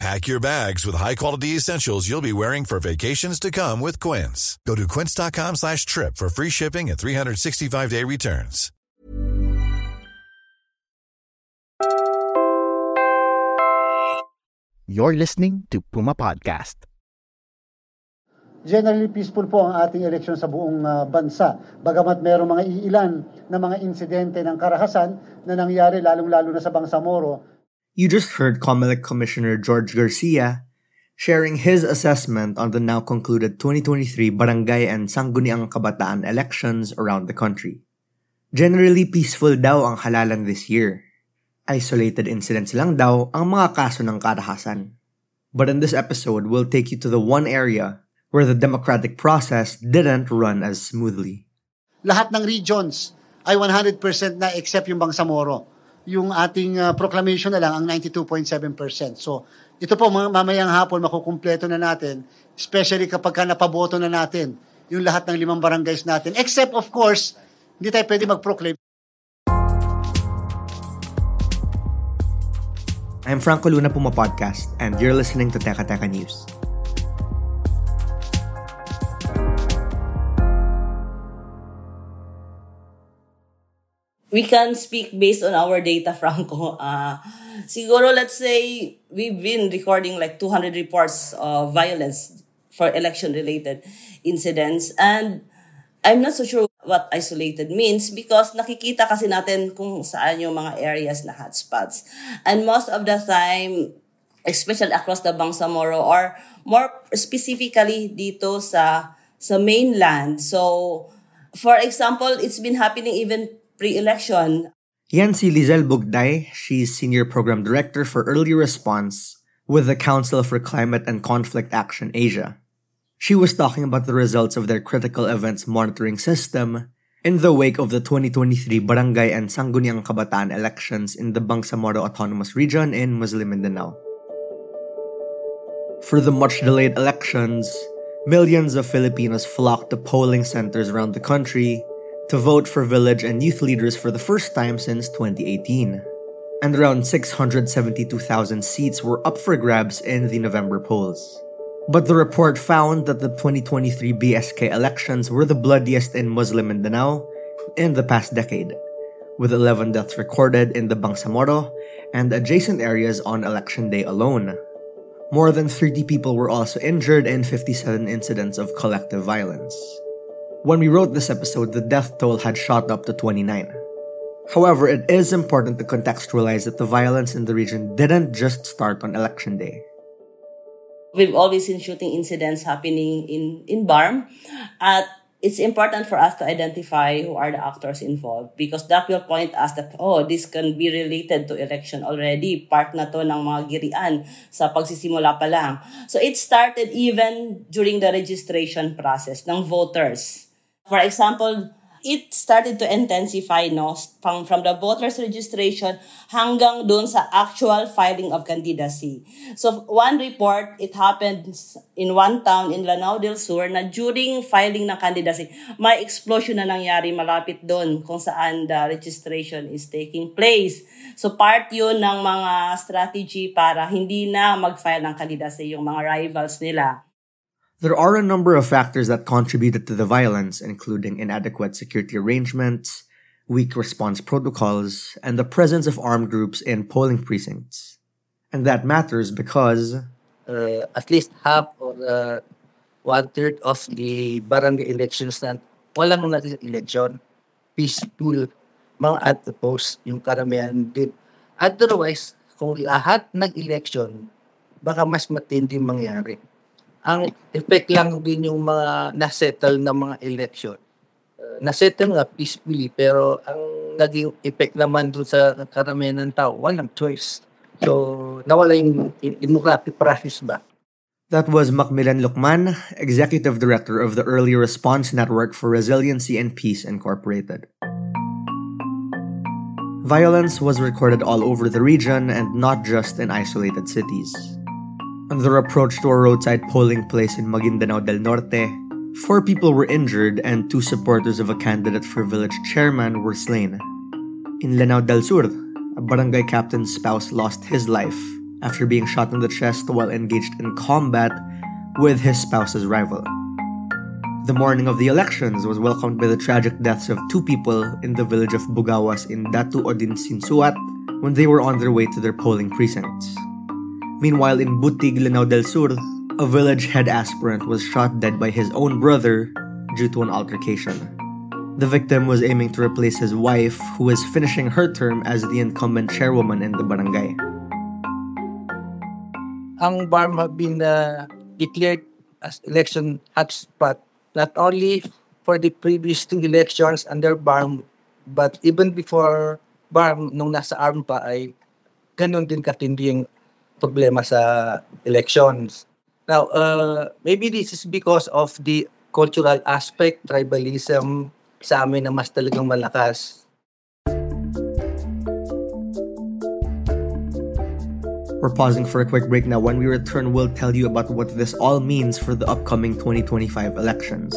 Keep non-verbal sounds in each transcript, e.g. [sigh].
Pack your bags with high-quality essentials you'll be wearing for vacations to come with Quince. Go to quince.com slash trip for free shipping and 365-day returns. You're listening to Puma Podcast. Generally peaceful po ang ating eleksyon sa buong uh, bansa. Bagamat mayroong mga iilan na mga insidente ng karahasan na nangyari lalong-lalo na sa Bangsamoro. You just heard COMELEC Commissioner George Garcia sharing his assessment on the now concluded 2023 Barangay and Sangguniang Kabataan elections around the country. Generally peaceful daw ang halalan this year. Isolated incidents lang daw ang mga kaso ng karahasan. But in this episode, we'll take you to the one area where the democratic process didn't run as smoothly. Lahat ng regions ay 100% na except yung Bangsamoro. Yung ating uh, proclamation na lang ang 92.7%. So, ito po mamayang hapon makukumpleto na natin, especially kapag ka napaboto na natin yung lahat ng limang barangays natin. Except, of course, hindi tayo pwede mag-proclaim. I'm Franco Luna Puma Podcast, and you're listening to Teka Teka News. We can speak based on our data, [laughs] Franco. Uh, siguro, let's say, we've been recording like 200 reports of violence for election-related incidents. And I'm not so sure what isolated means because nakikita kasi natin kung saan yung mga areas na hotspots. And most of the time, especially across the Bangsamoro or more specifically dito sa sa mainland. So, for example, it's been happening even pre-election. Yan si Lizelle Bugday. She's Senior Program Director for Early Response with the Council for Climate and Conflict Action Asia. She was talking about the results of their critical events monitoring system in the wake of the 2023 Barangay and Sangguniang Kabataan elections in the Bangsamoro Autonomous Region in Muslim Mindanao. For the much delayed elections, millions of Filipinos flocked to polling centers around the country to vote for village and youth leaders for the first time since 2018. And around 672,000 seats were up for grabs in the November polls. But the report found that the 2023 BSK elections were the bloodiest in Muslim Mindanao in the past decade, with 11 deaths recorded in the Bangsamoro and adjacent areas on election day alone. More than 30 people were also injured in 57 incidents of collective violence. When we wrote this episode, the death toll had shot up to 29. However, it is important to contextualize that the violence in the region didn't just start on election day. We've always seen shooting incidents happening in, in Barm. At it's important for us to identify who are the actors involved because that will point us that, oh, this can be related to election already. Part na to ng mga girian sa pagsisimula pa lang. So it started even during the registration process ng voters. For example, it started to intensify no from, from the voters registration hanggang doon sa actual filing of candidacy. So one report, it happened in one town in Lanao del Sur na during filing ng candidacy, may explosion na nangyari malapit doon kung saan the registration is taking place. So part yun ng mga strategy para hindi na mag-file ng candidacy yung mga rivals nila. There are a number of factors that contributed to the violence, including inadequate security arrangements, weak response protocols, and the presence of armed groups in polling precincts. And that matters because. Uh, at least half or uh, one third of the barangay elections na walang natin election, peaceful, mga at the post, yung karamihan din. Otherwise, kung lahat ng election, baka mas matindi mangyari. Ang effect lang din yung mga nasettle na mga election. Uh, nasettle nga peacefully pero ang naging effect naman dun sa karamihan ng tao, walang choice. So, nawala yung democratic process ba? That was Macmillan Lukman, Executive Director of the Early Response Network for Resiliency and Peace Incorporated. Violence was recorded all over the region and not just in isolated cities. On their approach to a roadside polling place in Maguindanao del Norte, four people were injured and two supporters of a candidate for village chairman were slain. In Lanao del Sur, a barangay captain's spouse lost his life after being shot in the chest while engaged in combat with his spouse's rival. The morning of the elections was welcomed by the tragic deaths of two people in the village of Bugawas in Datu Odin Sinsuat when they were on their way to their polling precincts. Meanwhile, in Butig, Lanao del Sur, a village head aspirant was shot dead by his own brother due to an altercation. The victim was aiming to replace his wife, who was finishing her term as the incumbent chairwoman in the barangay. Ang BARM have been uh, declared as election hotspot not only for the previous two elections under BARM, but even before BARM, nung nasa ARM pa, ay ganun din katindi yung problema sa elections. Now, uh, maybe this is because of the cultural aspect, tribalism sa amin na mas talagang malakas. We're pausing for a quick break now. When we return, we'll tell you about what this all means for the upcoming 2025 elections.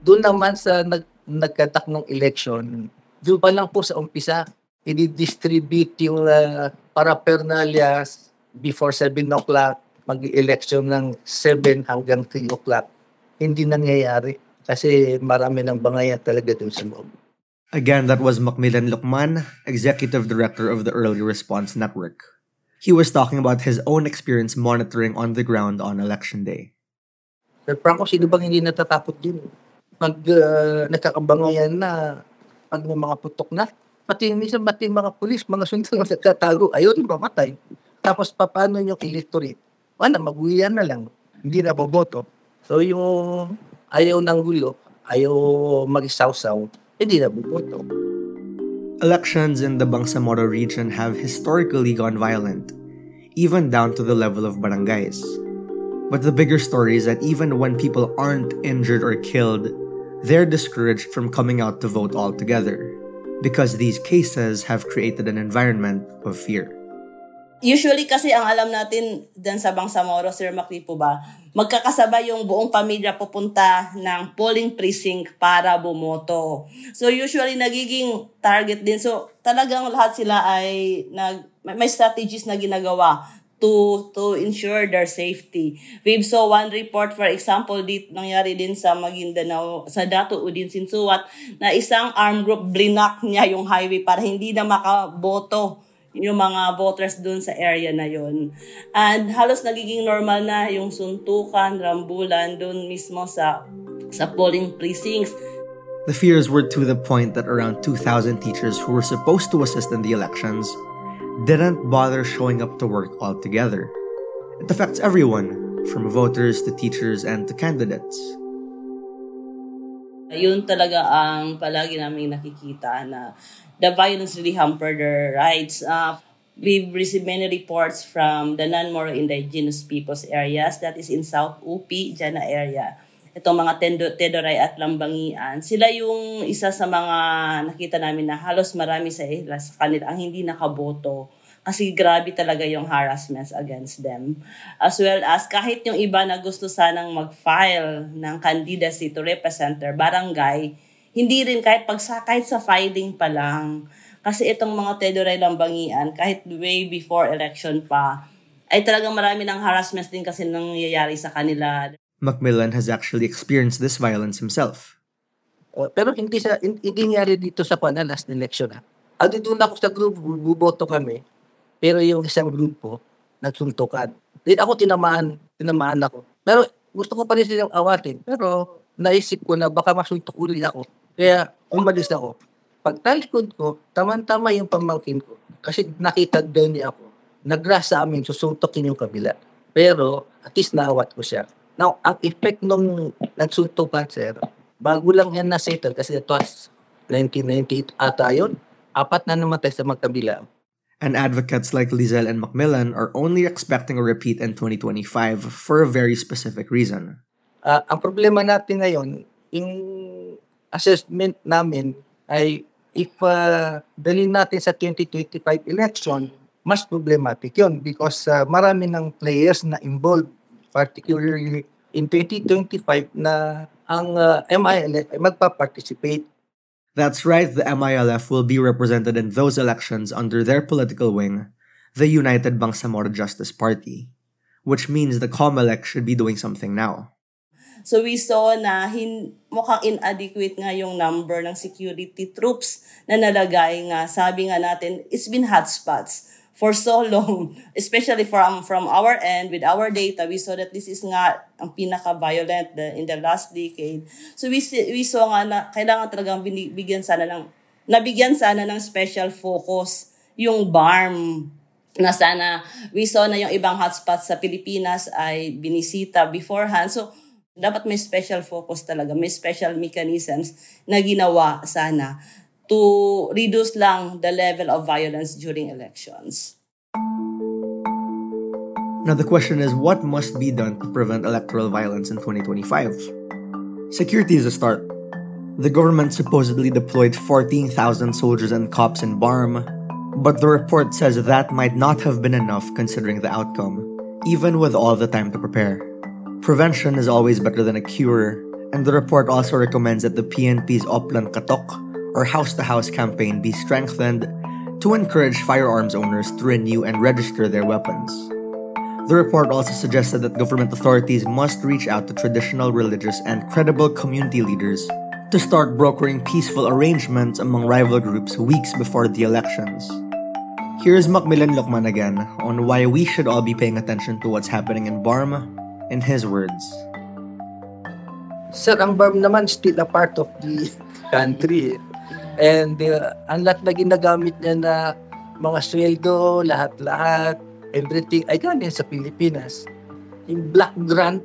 Doon naman sa nag, nagkatak ng election, doon pa lang po sa umpisa, i-distribute yung uh, paraphernalia before 7 o'clock, mag-election ng 7 hanggang 3 o'clock. Hindi nangyayari kasi marami ng bangayan talaga doon sa loob. Again, that was Macmillan Lukman, Executive Director of the Early Response Network. He was talking about his own experience monitoring on the ground on election day. Sir Franco, sino bang hindi natatakot din? Pag uh, nakakabangayan na, pag may mga putok na, pati minsan pati mga pulis, mga sundalo [laughs] nagtatago, ayun, mamatay. Tapos paano yung electorate? Wala, maguyan na lang. Hindi na boboto. So yung ayaw ng gulo, ayaw mag-isaw-saw, hindi na boboto. Elections in the Bangsamoro region have historically gone violent, even down to the level of barangays. But the bigger story is that even when people aren't injured or killed, they're discouraged from coming out to vote altogether because these cases have created an environment of fear. Usually kasi ang alam natin dyan sa Bangsamoro, Sir Maklipo ba, magkakasabay yung buong pamilya pupunta ng polling precinct para bumoto. So usually nagiging target din. So talagang lahat sila ay nag, may strategies na ginagawa to to ensure their safety. We saw one report for example dit nangyari din sa Maguindanao sa Dato Udin Sinsuat na isang armed group blinak niya yung highway para hindi na makaboto yung mga voters dun sa area na yon. And halos nagiging normal na yung suntukan, rambulan dun mismo sa sa polling precincts. The fears were to the point that around 2,000 teachers who were supposed to assist in the elections didn't bother showing up to work altogether. It affects everyone, from voters to teachers and to candidates. Yun talaga ang palagi namin nakikita na the violence really hamper their rights. Uh, We've received many reports from the non-Moro indigenous peoples areas that is in South UP, Jana area. Itong mga Tendo, Tedoray at Lambangian, sila yung isa sa mga nakita namin na halos marami sa, sa kanila ang hindi nakaboto kasi grabe talaga yung harassments against them. As well as kahit yung iba na gusto sanang mag-file ng candidacy to represent their barangay, hindi rin kahit pag kahit sa filing pa lang, kasi itong mga Tedoray Lambangian, kahit way before election pa, ay talagang marami ng harassments din kasi nangyayari sa kanila. Macmillan has actually experienced this violence himself. Uh, pero hindi sa hindi nangyari dito sa pana last election ha. Ado doon ako sa group, buboto kami. Pero yung isang grupo, nagsuntukan. Then ako tinamaan, tinamaan ako. Pero gusto ko pa rin silang awatin. Pero naisip ko na baka masuntok uli ako. Kaya umalis ako pagtalikod ko, tama-tama yung pamangkin ko. Kasi nakita daw niya ako. Nagras sa amin, susuntokin yung kabila. Pero, at least nawat ko siya. Now, ang effect nung nagsuntukan, sir, bago lang yan na-settle, kasi ito was 1998 ata yun, apat na namatay sa magkabila. And advocates like Lizelle and Macmillan are only expecting a repeat in 2025 for a very specific reason. Uh, ang problema natin ngayon, yung assessment namin ay if uh, dalhin natin sa 2025 election, mas problematic yon because uh, marami ng players na involved, particularly in 2025 na ang uh, MILF ay magpa-participate. That's right, the MILF will be represented in those elections under their political wing, the United Bangsamoro Justice Party, which means the COMELEC should be doing something now. So we saw na hin, mukhang inadequate nga yung number ng security troops na nalagay nga. Sabi nga natin, it's been hotspots for so [laughs] long, especially from from our end with our data, we saw that this is nga ang pinaka-violent in the last decade. So we we saw nga na kailangan talagang binigyan sana ng nabigyan sana ng special focus yung BARM na sana we saw na yung ibang hotspots sa Pilipinas ay binisita beforehand. So dapat may special focus talaga, may special mechanisms na ginawa sana to reduce lang the level of violence during elections. Now the question is what must be done to prevent electoral violence in 2025? Security is a start. The government supposedly deployed 14,000 soldiers and cops in Barm, but the report says that might not have been enough considering the outcome, even with all the time to prepare. Prevention is always better than a cure, and the report also recommends that the PNP's Oplan Katok, or house to house campaign, be strengthened to encourage firearms owners to renew and register their weapons. The report also suggested that government authorities must reach out to traditional religious and credible community leaders to start brokering peaceful arrangements among rival groups weeks before the elections. Here's Macmillan Lokman again on why we should all be paying attention to what's happening in Burma in his words. Sir, ang BARM naman still a part of the country. And uh, ang lahat na ginagamit niya na mga sweldo, lahat-lahat, everything ay galing sa Pilipinas. Yung black grant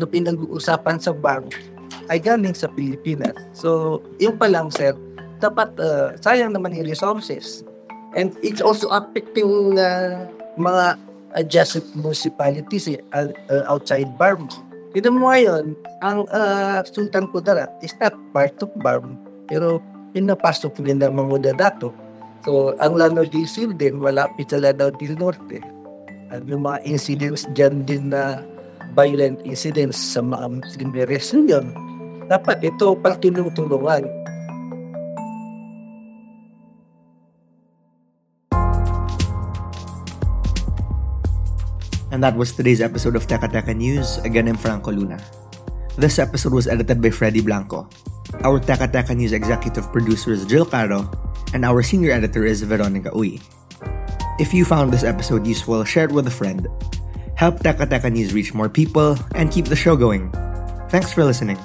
na pinag-uusapan sa BARM ay galing sa Pilipinas. So, yung pa lang, sir, dapat uh, sayang naman yung resources. And it's also affecting uh, mga adjacent municipalities uh, uh, outside Barm. Tignan mo ngayon, ang uh, Sultan Kudarat is not part of Barm, pero pinapasok din ng mga dato. So, ang Lanao del Sur din, malapit sa Lanao del Norte. At yung mga incidents dyan din na violent incidents sa mga Muslim region. Dapat ito pag tinutulungan. And that was today's episode of Teka Teka News. Again, I'm Franco Luna. This episode was edited by Freddy Blanco. Our Teka Teka News executive producer is Jill Caro, and our senior editor is Veronica Uy. If you found this episode useful, share it with a friend. Help Teka Teka News reach more people and keep the show going. Thanks for listening.